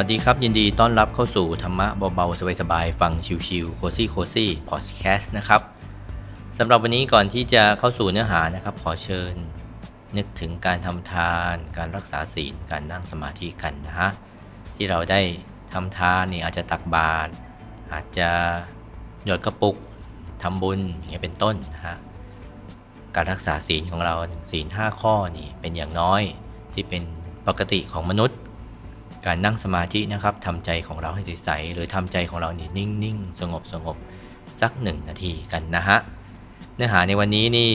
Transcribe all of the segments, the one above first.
วัสดีครับ ยินดีต้อนรับเข้าสู่ธรรมะเบาๆ สบายๆ ฟังชิวๆโคซี่โคซี่พอดแคสต์นะครับสำหรับวันนี้ก่อนที่จะเข้าสู่เนื้อหานะครับ ขอเชิญ นึกถึงการทำทาน การรักษาศีล การนั่งสมาธิกันนะฮะที่เราได้ทำทานนี่อาจจะตักบาตรอาจจะหยดกระปุกทำบุญอย่างเงี้ยเป็นต้นนะฮะการรักษาศีลของเราศีลห้าข้อนี่เป็นอย่างน้อยที่เป็นปกติของมนุษย์ การนั่งสมาธินะครับทำใจของเราให้ใสๆหรือทำใจของเรานี่นิ่งๆ สงบสงบสักหนึ่งนาทีกันนะฮะเนื้อหาในวันนี้นี่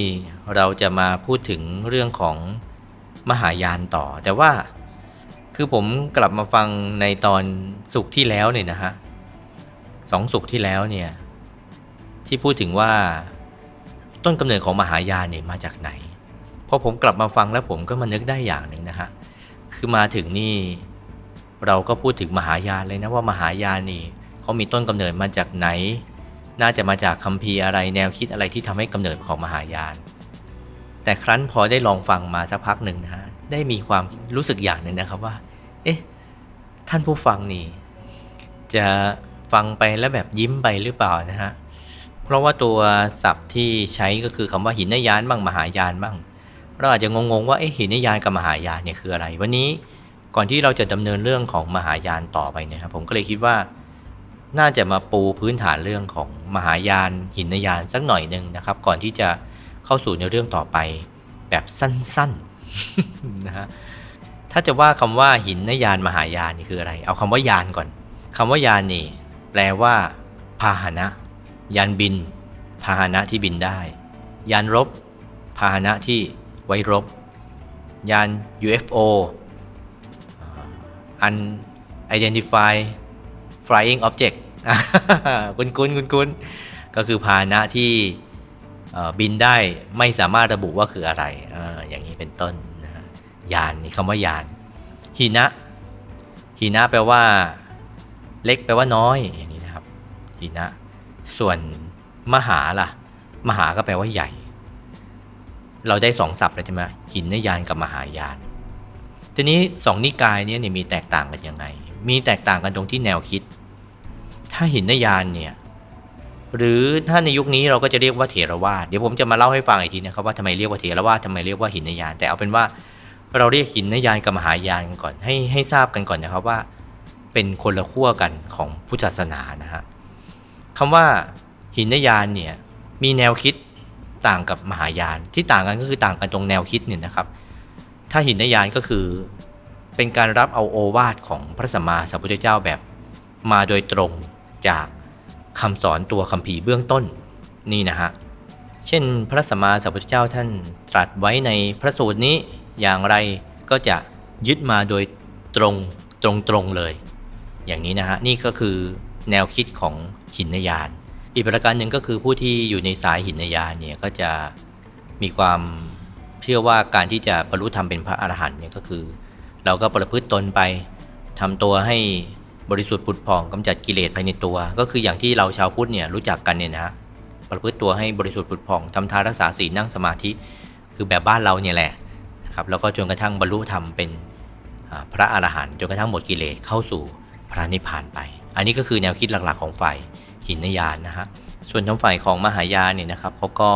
เราจะมาพูดถึงเรื่องของมหายานต่อ แต่ว่าคือผมกลับมาฟังในตอนสุขที่แล้วเนี่ยนะฮะสองสุขที่แล้วเนี่ยที่พูดถึงว่าต้นกำเนิดของมหายานเนี่ยมาจากไหนพอผมกลับมาฟังแล้วผมก็มานึกได้อย่างหนึ่งนะฮะคือมาถึงนี่ เราก็พูดถึงมหายานเลยนะว่ามหายานนี่เขามีต้นกำเนิดมาจากไหน น่าจะมาจากคัมภีร์อะไรแนวคิดอะไรที่ทำให้กำเนิดของมหายาน แต่ครั้นพอได้ลองฟังมาสักพักหนึ่งนะฮะได้มีความรู้สึกอย่างหนึ่งนะครับว่า เอ๊ะท่านผู้ฟังนี่ จะฟังไปแล้วแบบยิ้มไปหรือเปล่านะฮะเพราะว่าตัวศัพท์ที่ใช้ก็คือคำว่าหินนยานบ้างมหายานบ้างเราอาจจะงงๆว่าเอ๊ะหินยานกับมหายานเนี่ยคืออะไร วันนี้ ก่อนที่เราจะดำเนินเรื่องของมหายานต่อไปเนี่ยครับผมก็เลยคิดว่า น่าจะมาปูพื้นฐานเรื่องของมหายานหินยานสักหน่อยหนึ่งนะครับ ก่อนที่จะเข้าสู่ในเรื่องต่อไปแบบสั้นๆนะฮะถ้าจะว่าคำว่าหินยานมหายานนี่คืออะไร เอาคำว่ายานก่อนคำว่ายานนี่ แปลว่า พาหนะ ยานบิน พาหนะที่บินได้ ยานรบ พาหนะที่ไว้รบ ยาน UFO unidentified flying object คุณคุณคุณคุณก็คือพาหนะที่บินได้ไม่สามารถระบุว่าคืออะไรออย่างนี้เป็นต้นยานนี่คำว่ายานหินะหินะแปลว่า เล็กแปลว่าน้อยอย่างนี้นะครับหินะ ส่วนมหาล่ะ มหาก็แปลว่าใหญ่ เราได้สองศัพท์เลยใช่ไหมหินนยานกับมหายาน ทีนี้สองนิกายนี้เนี่ยมีแตกต่างกันยังไง มีแตกต่างกันตรงที่แนวคิด ถ้าหินนยานเนี่ยหรือถ้าในยุคนี้เราก็จะเรียกว่าเถรวาทเดี๋ยวผมจะมาเล่าให้ฟังอีกทีนะครับว่าทำไมเรียกว่าเถรวาททำไมเรียกว่าหินนยาน แต่เอาเป็นว่าเราเรียกหินนยานกับมหายานกันก่อนให้ให้ทราบกันก่อนนะครับว่า เป็นคนละขั้วกันของพุทธศาสนานะฮะคำว่าหินยานเนี่ยมีแนวคิดต่างกับมหายานที่ต่างกันก็คือต่างกันตรงแนวคิดเนี่ยนะครับ ถ้าหินยานก็คือเป็นการรับเอาโอวาทของพระสัมมาสัมพุทธเจ้าแบบมาโดยตรงจากคำสอนตัวคัมภีร์เบื้องต้นนี่นะฮะ เช่นพระสัมมาสัมพุทธเจ้าท่านตรัสไว้ในพระสูตรนี้อย่างไรก็จะยึดมาโดยตรงตรงตรงเลย อย่างนี้นะฮะ นี่ก็คือแนวคิดของหินยาน อีกประการหนึ่งก็คือผู้ที่อยู่ในสายหินยานเนี่ยก็จะมีความ เชื่อว่าการที่จะบรรลุธรรมเป็นพระอรหันต์เนี่ยก็คือ เราก็ประพฤติตนไปทำตัวให้บริสุทธิ์ปุดผ่องกำจัดกิเลสภายในตัว ก็คืออย่างที่เราชาวพุทธเนี่ยรู้จักกันเนี่ยนะ ประพฤติตัวให้บริสุทธิ์ปุดผ่องทำทานรักษาศีลนั่งสมาธิ คือแบบบ้านเราเนี่ยแหละครับแล้วก็จนกระทั่งบรรลุธรรมเป็นพระอรหันต์จนกระทั่งหมดกิเลสเข้าสู่พระนิพพานไป อันนี้ก็คือแนวคิดหลักๆของฝ่ายหินยานนะฮะส่วนทางฝ่ายของมหายานเนี่ยนะครับเขาก็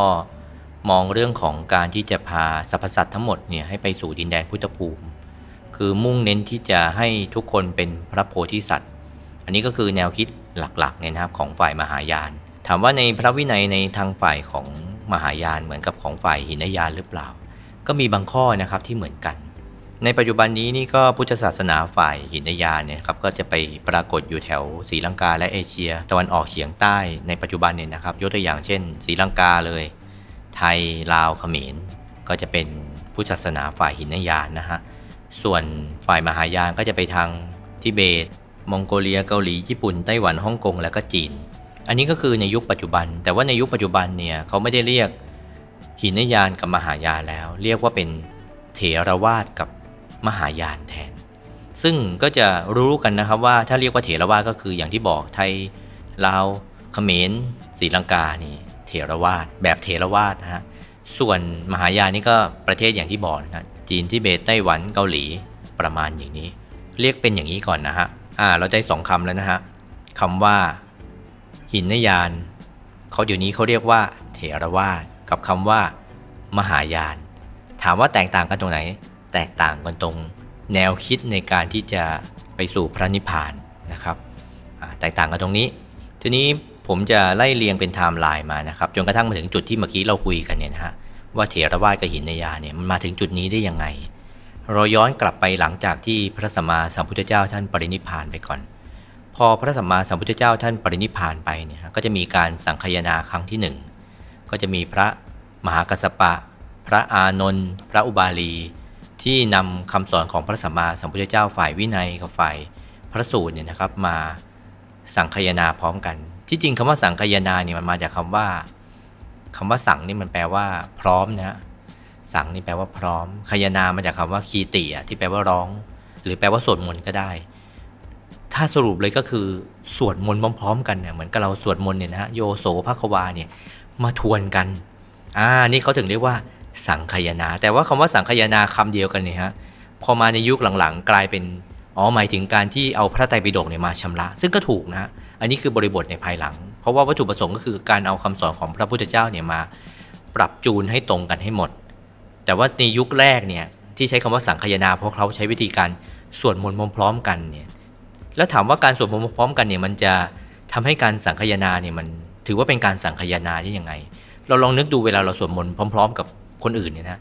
มองเรื่องของการที่จะพาสรรพสัตว์ทั้งหมดเนี่ยให้ไปสู่ดินแดนพุทธภูมิ คือมุ่งเน้นที่จะให้ทุกคนเป็นพระโพธิสัตว์ อันนี้ก็คือแนวคิดหลักๆเนี่ยนะครับของฝ่ายมหายาน ถามว่าในพระวินัยในทางฝ่ายของมหายานเหมือนกับของฝ่ายหินยานหรือเปล่า ก็มีบางข้อนะครับที่เหมือนกัน ในปัจจุบันนี้นี่ก็พุทธศาสนาฝ่ายหินยานเนี่ยครับก็จะไปปรากฏอยู่แถวศรีลังกาและเอเชีย ตะวันออกเฉียงใต้ในปัจจุบันเนี่ยนะครับยกตัวอย่างเช่นศรีลังกาเลย ไทยลาวเขมร ก็จะเป็นพุทธศาสนาฝ่ายหินยานนะฮะ ส่วนฝ่ายมหายานก็จะไปทางทิเบต มองโกเลียเกาหลีญี่ปุ่นไต้หวันฮ่องกงและก็จีน อันนี้ก็คือในยุคปัจจุบัน แต่ว่าในยุคปัจจุบันเนี่ยเขาไม่ได้เรียกหินยานกับมหายานแล้ว เรียกว่าเป็นเถรวาทกับมหายานแทน ซึ่งก็จะรู้กันนะครับว่าถ้าเรียกว่าเถรวาทก็คืออย่างที่บอกไทยลาวเขมรศรีลังกานี่ รวาทแบบเถรวาทนะฮะส่วนมหายานนี่ก็ประเทศอย่างที่บอกนะจีนทิเบตไต้หวันเกาหลีประมาณอย่างนี้ เรียกเป็นอย่างนี้ก่อนนะฮะอ่าเราได้สองคำแล้วนะฮะคำว่า หินยานเขาเดี๋ยวนี้เขาเรียกว่า เถรวาทกับคำว่า มหายาน ถามว่าแตกต่างกันตรงไหน แตกต่างกันตรง แนวคิดในการที่จะไปสู่พระนิพพานนะครับแตกต่างกันตรงนี้ ทีนี้ ผมจะไล่เรียงเป็นไทม์ไลน์มานะครับจนกระทั่งมาถึงจุดที่เมื่อกี้เราคุยกันเนี่ยนะฮะว่าเถรวาทกับหินยานเนี่ยมันมาถึงจุดนี้ได้ยังไง เราย้อนกลับไปหลังจากที่พระสัมมาสัมพุทธเจ้าท่านปรินิพพานไปก่อน พอพระสัมมาสัมพุทธเจ้าท่านปรินิพพานไปเนี่ยก็จะมีการสังคายนาครั้งที่หนึ่งก็จะมีพระมหากัสสปะ พระอานนท์พระอุบาลี ที่นำคำสอนของพระสัมมาสัมพุทธเจ้าฝ่ายวินัยกับฝ่ายพระสูตรเนี่ยนะครับมาสังคยนาพร้อมกัน ที่จริงคำว่าสังคยนาเนี่ยมันมาจากคำว่าคำว่าสังนี่มันแปลว่า พร้อมนะสังนี่แปลว่าพร้อมคยนามาจากคำว่าคีติอะที่แปลว่าร้อง หรือแปลว่าสวดมนต์ก็ได้ ถ้าสรุปเลยก็คือสวดมนต์พร้อมๆกันเนี่ยเหมือนกับเราสวดมนต์เนี่ยนะโยโสภควาเนี่ยมาทวนกันอ่านี่เขาถึงเรียกว่าสังคยนา แต่ว่าคำว่าสังคยนาคำเดียวกันเนี่ยฮะพอมาในยุคหลังๆ กลายเป็นอ๋อหมายถึงการที่เอาพระไตรปิฎกเนี่ยมาชำระ ซึ่งก็ถูกนะ อันนี้คือบริบทในภายหลัง เพราะว่าวัตถุประสงค์ก็คือการเอาคำสอนของพระพุทธเจ้าเนี่ยมา ปรับจูนให้ตรงกันให้หมด แต่ว่าในยุคแรกเนี่ยที่ใช้คำว่าสังคยนาเพราะเขาใช้วิธีการสวดมนต์พร้อมกันเนี่ยแล้วถามว่าการสวดมนต์พร้อมกันเนี่ยมันจะทำให้การสังคยนาเนี่ยมันถือว่าเป็นการสังคยนาได้ยังไง เราลองนึกดูเวลาเราสวดมนต์พร้อม ๆ กับคนอื่นเนี่ยนะ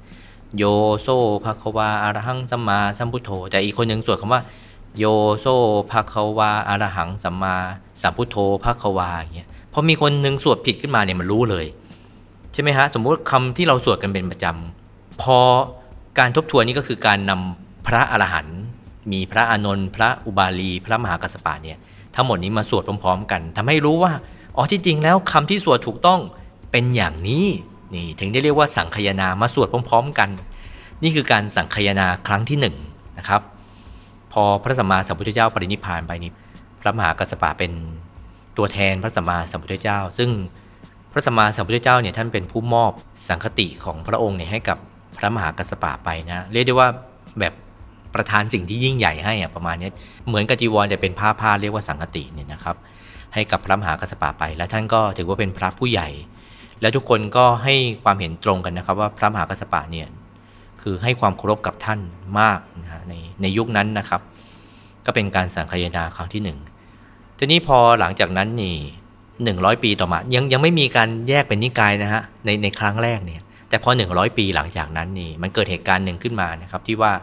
โยโซภควาอารหังสัมมาสัมพุทโธ แต่อีกคนหนึ่งสวดคำว่าโยโซภควาอารหังสัมมา สัมพุทโธภควาอย่างเงี้ยพอมีคนหนึ่งสวดผิดขึ้นมาเนี่ยมันรู้เลยใช่ไหมฮะสมมุติคำที่เราสวดกันเป็นประจำพอการทบทวนนี่ก็คือการนำพระอรหันต์มีพระอานนท์พระอุบาลี พระมหากัสปะเนี่ยทั้งหมดนี้มาสวดพร้อมๆ กันทำให้รู้ว่าอ๋อที่จริงแล้วคำที่สวดถูกต้องเป็นอย่างนี้นี่ถึงได้เรียกว่าสังคยนามาสวดพร้อม ๆ กัน นี่คือการสังคยนาครั้งที่1นนะครับพอพระสัมมาสัมพุทธเจ้าปรินิพานไปนี่ ระมหากัสสปะเป็นตัวแทนพระสัมมาสัมพุทธเจ้า ซึ่งพระสัมมาสัมพุทธเจ้าเนี่ยท่านเป็นผู้มอบสังคติของพระองค์เนี่ยให้กับพระมหากัสสปะไปนะเรียกได้ว่าแบบประทานสิ่งที่ยิ่งใหญ่ให้อะประมาณนี้เหมือนกับจีวรแต่เป็นผ้าผ้าเรียกว่าสังคติเนี่ยนะครับให้กับพระมหากัสสปะไป และท่านก็ถือว่าเป็นพระผู้ใหญ่ และทุกคนก็ให้ความเห็นตรงกันนะครับ ว่าพระมหากัสสปะเนี่ยคือให้ความเคารพกับท่านมากนะในในยุคนั้นนะครับ ก็เป็นการสังคายนาครั้งที่หนึ่ง ทีนี้พอหลังจากนั้นนี่หนึ่งร้อยปีต่อมา ยังยังไม่มีการแยกเป็นนิกายนะฮะในในครั้งแรกเนี่ย แต่พอหนึ่งร้อยปีหลังจากนั้นนี่มันเกิดเหตุการณ์หนึ่งขึ้นมานะครับ ที่ว่า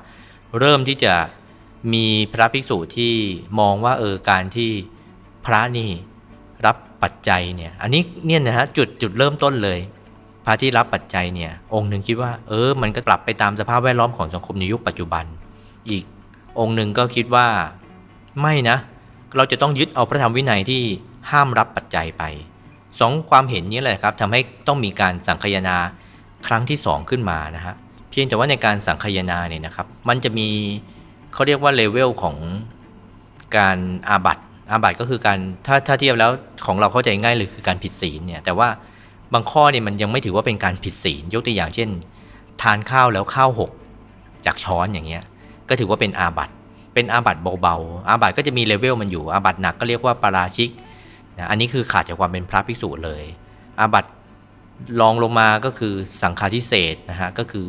เริ่มที่จะมีพระภิกษุที่มองว่าเออการที่พระนี่รับปัจจัยเนี่ย อันนี้เนี่ยนะฮะจุดจุดเริ่มต้นเลย พระที่รับปัจจัยเนี่ย องค์หนึ่งคิดว่า เออ มันก็กลับไปตามสภาพแวดล้อมของสังคมในยุคปัจจุบัน อีกองค์หนึ่งก็คิดว่าไม่นะ เราจะต้องยึดเอาพระธรรมวินัยที่ห้ามรับปัจจัยไปสองความเห็นนี้แหละครับทำให้ต้องมีการสังคยนาครั้งที่สองขึ้นมานะฮะเพียงแต่ว่าในการสังคายนาเนี่ยนะครับ มันจะมีเขาเรียกว่า level ของการอาบัติอาบัติก็คือการถ้าถ้าเทียบแล้วของเราเข้าใจง่ายเลยคือการผิดศีลเนี่ยแต่ว่าบางข้อเนี่ยมันยังไม่ถือว่าเป็นการผิดศีลยกตัวอย่างเช่น ทานข้าวแล้วข้าวหกจากช้อนอย่างเงี้ยก็ถือว่าเป็นอาบัติ เป็นอาบัติเบาๆ อาบัติก็จะมี level มันอยู่ อาบัติหนักก็เรียกว่าปาราชิกนะอันนี้คือขาดจากความเป็นพระภิกษุเลย อาบัตลองลงมาก็คือสังฆาทิเศษนะฮะ ก็คือ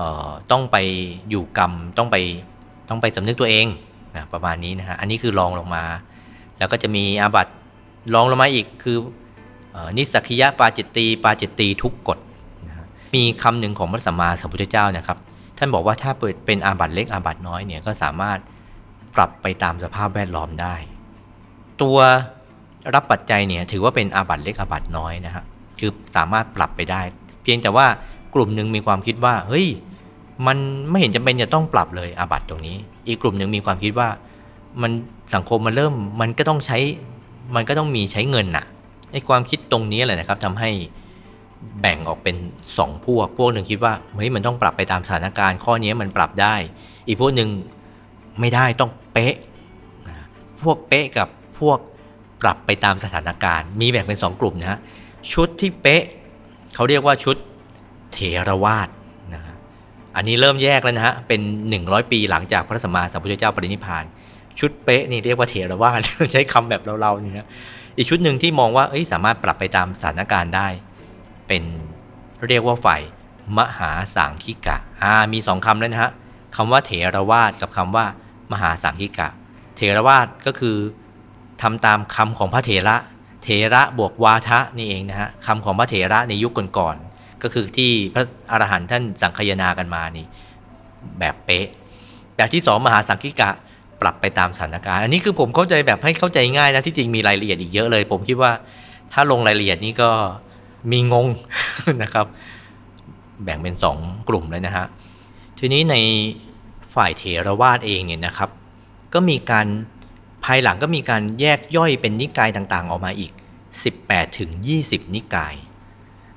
ออต้องไปอยู่กรรม ต้องไปต้องไปสำนึกตัวเองนะประมาณนี้นะฮะ อันนี้คือลองลงมา แล้วก็จะมีอาบัตลองลงมาอีกคือนิสักยะปาจิตตีปาจิตตีทุกกฎนะมีคำหนึ่งของพระสัมมาสัมพุทธเจ้านะครับ ท่านบอกว่าถ้าเปิดเป็นอาบัตเล็กอาบัตน้อยเนี่ยก็สามารถ ปรับไปตามสภาพแวดล้อมได้ ตัวรับปัจจัยเนี่ยถือว่าเป็นอาบัตเล็กอาบัตน้อยนะฮะคือสามารถปรับไปได้ เพียงแต่ว่ากลุ่มหนึ่งมีความคิดว่าเฮ้ยมันไม่เห็นจำเป็นจะต้องปรับเลยอาบัตตรงนี้ อีกกลุ่มหนึ่งมีความคิดว่า มันสังคมมันเริ่มมันก็ต้องใช้ มันก็ต้องมีใช้เงินน่ะไอ้ความคิดตรงนี้แหละนะครับทำให้แบ่งออกเป็น 2 พวก พวกหนึ่งคิดว่าเฮ้ยมันต้องปรับไปตามสถานการณ์ข้อนี้มันปรับได้ อีกพวกหนึ่ง ไม่ได้ต้องเป๊ะพวกเป๊ะกับพวกปรับไปตามสถานการณ์ มีแบ่งเป็น 2 กลุ่มนะฮะชุดที่เป๊ะเขาเรียกว่าชุดเถรวาทนะฮะอันนี้เริ่มแยกแล้วนะฮะเป็น 100 ปีหลังจากพระสัมมาสัมพุทธเจ้าปรินิพานชุดเป๊ะนี่เรียกว่าเถรวาทใช้คำแบบเราๆนี่นะอีกชุดหนึ่งที่มองว่าเอ้ยสามารถปรับไปตามสถานการณ์ได้ เป็นเรียกว่าฝ่ายมหาสังคิกะอ่ามีสองคำแล้วนะฮะคำว่าเถรวาทกับคำว่า มหาสังคิกะ เถรวาทก็คือทำตามคำของพระเถระ เถระบวกวาทะนี่เองนะฮะคำของพระเถระในยุคก่อนๆก็คือที่พระอรหันต์ท่านสังคยนากันมานี่แบบเป๊ะ แบบที่สองมหาสังคิกะปรับไปตามสถานการณ์ อันนี้คือผมเข้าใจแบบให้เข้าใจง่ายนะที่จริงมีรายละเอียดอีกเยอะเลย ผมคิดว่าถ้าลงรายละเอียดนี้ก็มีงงนะครับ แบ่งเป็นสองกลุ่มเลยนะฮะทีนี้ใน ฝ่ายเถรวาทเองเนี่ยนะครับ ก็มีการภายหลังก็มีการแยกย่อยเป็นนิกายต่างๆ ออกมาอีก 18ถึง20 นิกาย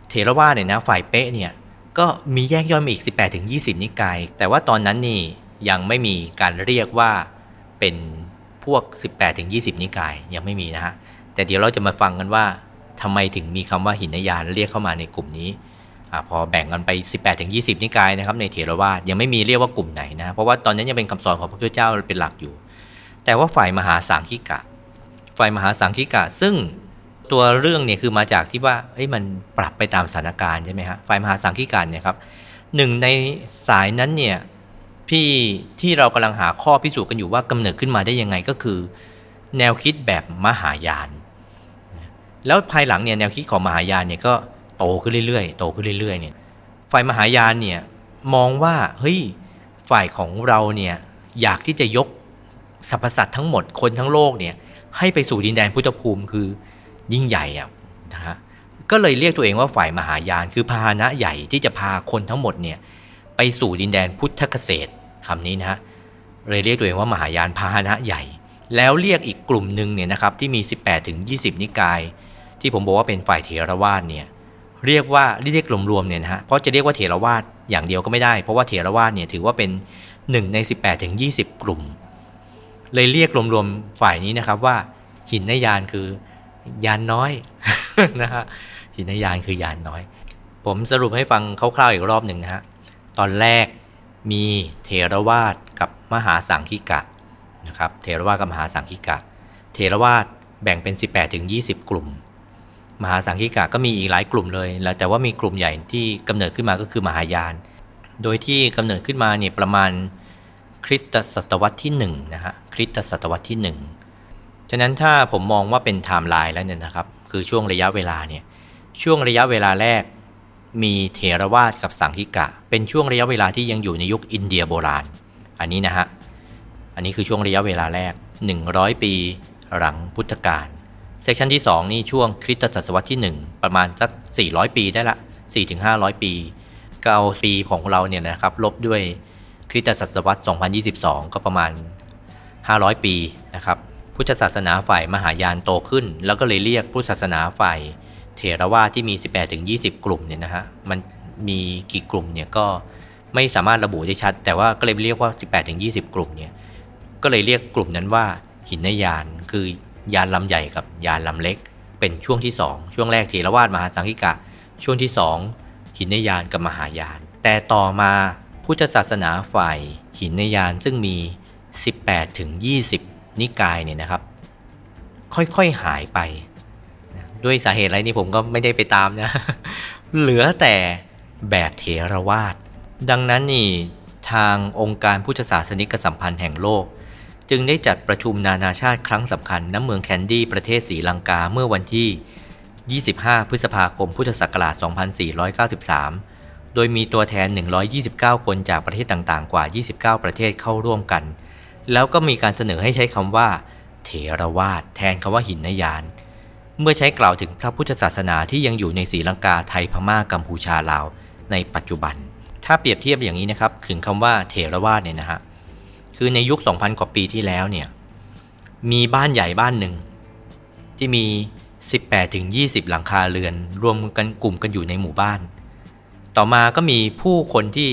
เถรวาทเนี่ยนะฝ่ายเป๊ะเนี่ยก็มีแยกย่อยมาอีก 18ถึง20 นิกาย แต่ว่าตอนนั้นนี่ยังไม่มีการเรียกว่าเป็นพวก 18ถึง20 นิกายยังไม่มีนะฮะแต่เดี๋ยวเราจะมาฟังกันว่าทำไมถึงมีคำว่าหินยานเรียกเข้ามาในกลุ่มนี้ อพอแบ่งกันไป 18ถึง20 นิกายนะครับในเถรวาทยังไม่มีเรียกว่ากลุ่มไหนนะเพราะว่าตอนนั้นยังเป็นคำสอนของพระพุทธเจ้าเป็นหลักอยู่ แต่ว่าฝ่ายมหาสังคิกะ ฝ่ายมหาสังคิกะ ซึ่งตัวเรื่องเนี่ยคือมาจากที่ว่าเอ้ยมันปรับไปตามสถานการณ์ใช่ไหมฮะฝ่ายมหาสังคิกะเนี่ยครับหนึ่งในสายนั้นเนี่ยพี่ที่เรากำลังหาข้อพิสูจน์กันอยู่ว่ากำเนิดขึ้นมาได้ยังไงก็คือ แนวคิดแบบมหายาน แล้วภายหลังเนี่ยแนวคิดของมหายานเนี่ยก็ โตขึ้นเรื่อยๆ โตขึ้นเรื่อยๆเนี่ยฝ่ายมหายานเนี่ยมองว่าเฮ้ยฝ่ายของเราเนี่ยอยากที่จะยกสรรพสัตว์ทั้งหมดคนทั้งโลกเนี่ยให้ไปสู่ดินแดนพุทธภูมิคือยิ่งใหญ่อะนะฮะก็เลยเรียกตัวเองว่าฝ่ายมหายานคือพาหนะใหญ่ที่จะพาคนทั้งหมดเนี่ยไปสู่ดินแดนพุทธเกษตรคำนี้นะฮะเลยเรียกตัวเองว่ามหายานพาหนะใหญ่ แล้วเรียกอีกกลุ่มหนึ่งเนี่ยนะครับที่มี 18ถึง20 นิกาย ที่ผมบอกว่าเป็นฝ่ายเถรวาทเนี่ย เรียกว่าเรียกรวมๆเนี่ยนะฮะเพราะจะเรียกว่าเถรวาทอย่างเดียวก็ไม่ได้ เพราะว่าเถรวาทเนี่ยถือว่าเป็น 1 ใน 18ถึง20 กลุ่ม เลยเรียกรวมๆฝ่ายนี้นะครับว่า หินนยานคือยานน้อยนะฮะหินนยานคือยานน้อย ผมสรุปให้ฟังคร่าวๆอีกรอบหนึ่งนะฮะตอนแรกมีเทรวาสกับมหาสังคิกะนะครับเทรวาสกับมหาสังคิกะเทรวาสแบ่งเป็น 18ถึง20 กลุ่ม มหาสังคิกะก็มีอีกหลายกลุ่มเลยแล้วแต่ว่ามีกลุ่มใหญ่ที่กำเนิดขึ้นมาก็คือมหายาน โดยที่กำเนิดขึ้นมาเนี่ยประมาณคริสต์ศตวรรษที่1นะฮะคริสต์ศตวรรษที่ 1 ฉะนั้นถ้าผมมองว่าเป็นไทม์ไลน์แล้วเนี่ยนะครับคือช่วงระยะเวลาเนี่ยช่วงระยะเวลาแรกมีเถรวาทกับสังฆิกะ เป็นช่วงระยะเวลาที่ยังอยู่ในยุคอินเดียโบราณ อันนี้นะฮะอันนี้คือช่วงระยะเวลาแรก 100 ปีหลังพุทธกาล section ที่ 2 นี่ช่วงคริสต์ศตวรรษที่ 1 ประมาณสัก 400 ปีได้ละ 4-500 ปีก็เอาปีของเราเนี่ยนะครับลบด้วยคริสตศตวรรษ 2022 ก็ประมาณ 500 ปีนะครับพุทธศาสนาฝ่ายมหายานโตขึ้น แล้วก็เลยเรียกพุทธศาสนาฝ่ายเถรวาทที่มี 18ถึง20 กลุ่มเนี่ยนะฮะมันมีกี่กลุ่มเนี่ยก็ไม่สามารถระบุได้ชัด แต่ว่าก็เลยเรียกว่า 18ถึง20 กลุ่มเนี่ยก็เลยเรียกกลุ่มนั้นว่าหินยานคือ ยานลำใหญ่กับยานลำเล็ก เป็นช่วงที่ 2 ช่วงแรกเถรวาทมหาสังคิกะ ช่วงที่ 2 หินยานกับมหายาน แต่ต่อมาพุทธศาสนาฝ่ายหินยานซึ่งมี 18ถึง20 นิกายเนี่ยนะครับ ค่อยๆหายไป ด้วยสาเหตุอะไรนี่ผมก็ไม่ได้ไปตามนะ เหลือแต่แบบเทรวาสดังนั้นนี่ทางองค์การพุทธศาสนิกสัมพันธ์แห่งโลก จึงได้จัดประชุมนานาชาติครั้งสำคัญณเมืองแคนดี้ประเทศศรีลังกาเมื่อวันที่ 25 พฤษภาคม พุทธศักราช 2493 โดยมีตัวแทน 129 คนจากประเทศต่างๆ กว่า 29 ประเทศเข้าร่วมกัน แล้วก็มีการเสนอให้ใช้คำว่า เถรวาทแทนคำว่าหินนยาน เมื่อใช้กล่าวถึงพระพุทธศาสนาที่ยังอยู่ในศรีลังกาไทยพม่ากัมพูชาลาว ในปัจจุบัน ถ้าเปรียบเทียบอย่างนี้นะครับถึงคำว่าเถรวาทเนี่ยนะฮะ คือในยุค 2,000 กว่าปีที่แล้วเนี่ยมีบ้านใหญ่บ้านหนึ่ง ที่มี 18ถึง20หลังคาเรือน รวมกันกลุ่มกันอยู่ในหมู่บ้าน ต่อมาก็มีผู้คนที่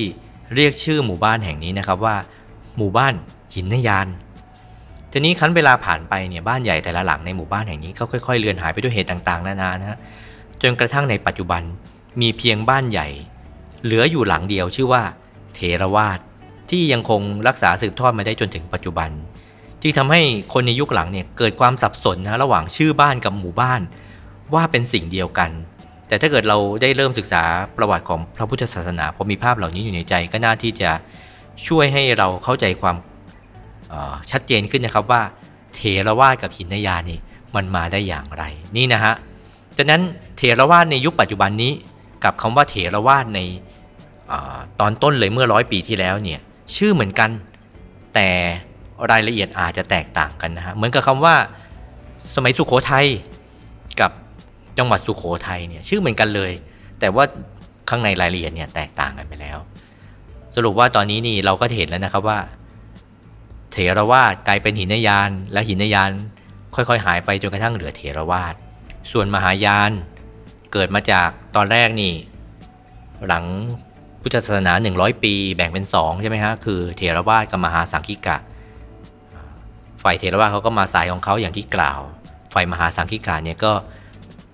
เรียกชื่อหมู่บ้านแห่งนี้นะครับว่า หมู่บ้านหินนยาน ทีนี้คั้นเวลาผ่านไปเนี่ยบ้านใหญ่แต่ละหลังในหมู่บ้านแห่งนี้ก็ค่อยๆเลือนหายไปด้วยเหตุต่างๆ นานานะฮะจนกระทั่งในปัจจุบันมีเพียงบ้านใหญ่ เหลืออยู่หลังเดียวชื่อว่า เทรวาส ที่ยังคงรักษาสืบทอดมาได้จนถึงปัจจุบัน จึงทำให้คนในยุคหลังเนี่ยเกิดความสับสนนะระหว่างชื่อบ้านกับหมู่บ้าน ว่าเป็นสิ่งเดียวกัน แต่ถ้าเกิดเราได้เริ่มศึกษาประวัติของพระพุทธศาสนาพอมีภาพเหล่านี้อยู่ในใจก็น่าที่จะช่วยให้เราเข้าใจความชัดเจนขึ้นนะครับว่าเทรวาสกับหินยานี่มันมาได้อย่างไรนี่นะฮะจากนั้นเทรวาสในยุคปัจจุบันนี้ กับคำว่าเทรวาสในอตอนต้นเลยเมื่อร้อยปีที่แล้วเนี่ย ชื่อเหมือนกัน แต่รายละเอียดอาจจะแตกต่างกันนะฮะเหมือนกับคำว่า สมัยสุขโขทัยกับจังหวัดสุขโขทัยเนี่ยชื่อเหมือนกันเลย แต่ว่าข้างในรายละเอียดเนี่ยแตกต่างกันไปแล้ว สรุปว่าตอนนี้นี่เราก็เห็นแล้วนะครับว่า เถรวาทกลายเป็นหินยาน และหินยานค่อยๆ หายไปจนกระทั่งเหลือเถรวาทส่วนมหายานเกิดมาจากตอนแรกนี่ หลัง พุทธศาสนา 100 ปี แบ่งเป็น 2 ใช่ไหมฮะ คือเถรวาทกับมหาสังคิกะ ฝ่ายเถรวาทเขาก็มาสายของเขาอย่างที่กล่าว ฝ่ายมหาสังคิกะเนี่ยก็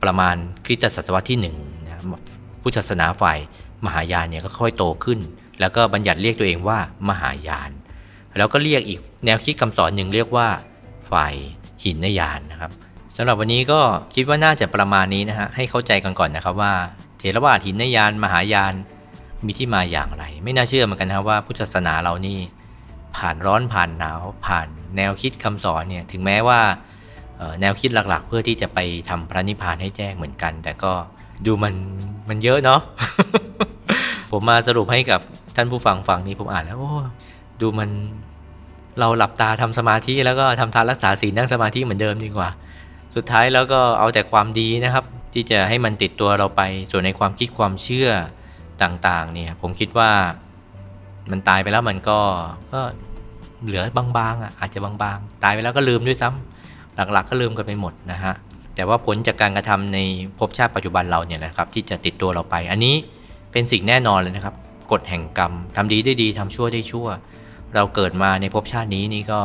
ประมาณคริสตศตวรรษที่1นะพุทธศาสนาฝ่ายมหายานเนี่ยก็ค่อยโตขึ้น แล้วก็บัญญัติเรียกตัวเองว่ามหายาน แล้วก็เรียกอีกแนวคิดคำสอนหนึ่งเรียกว่าฝ่ายหินนยานนะครับสำหรับวันนี้ก็คิดว่าน่าจะประมาณนี้นะฮะให้เข้าใจกันก่อนนะครับว่า เทรวาทหินนยาน มหายาน มีที่มาอย่างไร ไม่น่าเชื่อเหมือนกันนะว่าพุทธศาสนาเรานี่ผ่านร้อนผ่านหนาวผ่านแนวคิดคำสอนเนี่ยถึงแม้ว่าแนวคิดหลักๆ เพื่อที่จะไปทำพระนิพพานให้แจ้งเหมือนกัน แต่ก็ดูมันมันเยอะเนาะผมมาสรุปให้กับท่านผู้ฟังฟังนี้ผมอ่านแล้วโอ้ดูมันเราหลับตาทำสมาธิแล้วก็ทำทานรักษาศีลนั่งสมาธิเหมือนเดิมดีกว่า สุดท้ายแล้วก็เอาแต่ความดีนะครับ ที่จะให้มันติดตัวเราไปส่วนในความคิดความเชื่อ ต่างๆเนี่ยผมคิดว่ามันตายไปแล้วมันก็ก็เหลือบางๆอะอาจจะบางๆ ตายไปแล้วก็ลืมด้วยซ้ำหลักๆ ก็ลืมกันไปหมดนะฮะแต่ว่าผลจากการกระทำในภพชาติปัจจุบันเราเนี่ยนะครับ ที่จะติดตัวเราไป อันนี้เป็นสิ่งแน่นอนเลยนะครับกฎแห่งกรรมทำดีได้ดีทำชั่วได้ชั่ว เราเกิดมาในภพชาตินี้นี่ก็ส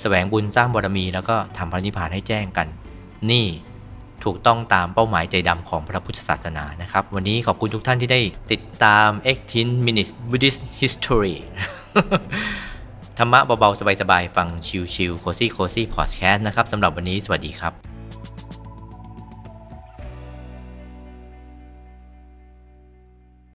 แสวงบุญสร้างบารมี แล้วก็ทำพระนิพพานให้แจ้งกัน นี่ ถูกต้องตามเป้าหมายใจดำของพระพุทธศาสนานะครับ วันนี้ขอบคุณทุกท่านที่ได้ติดตาม 18 minutes Buddhist history ธรรมะเบาๆ สบายๆ ฟังชิลๆโคซี่โคซี่พอดแคสต์นะครับสำหรับวันนี้สวัสดีครับ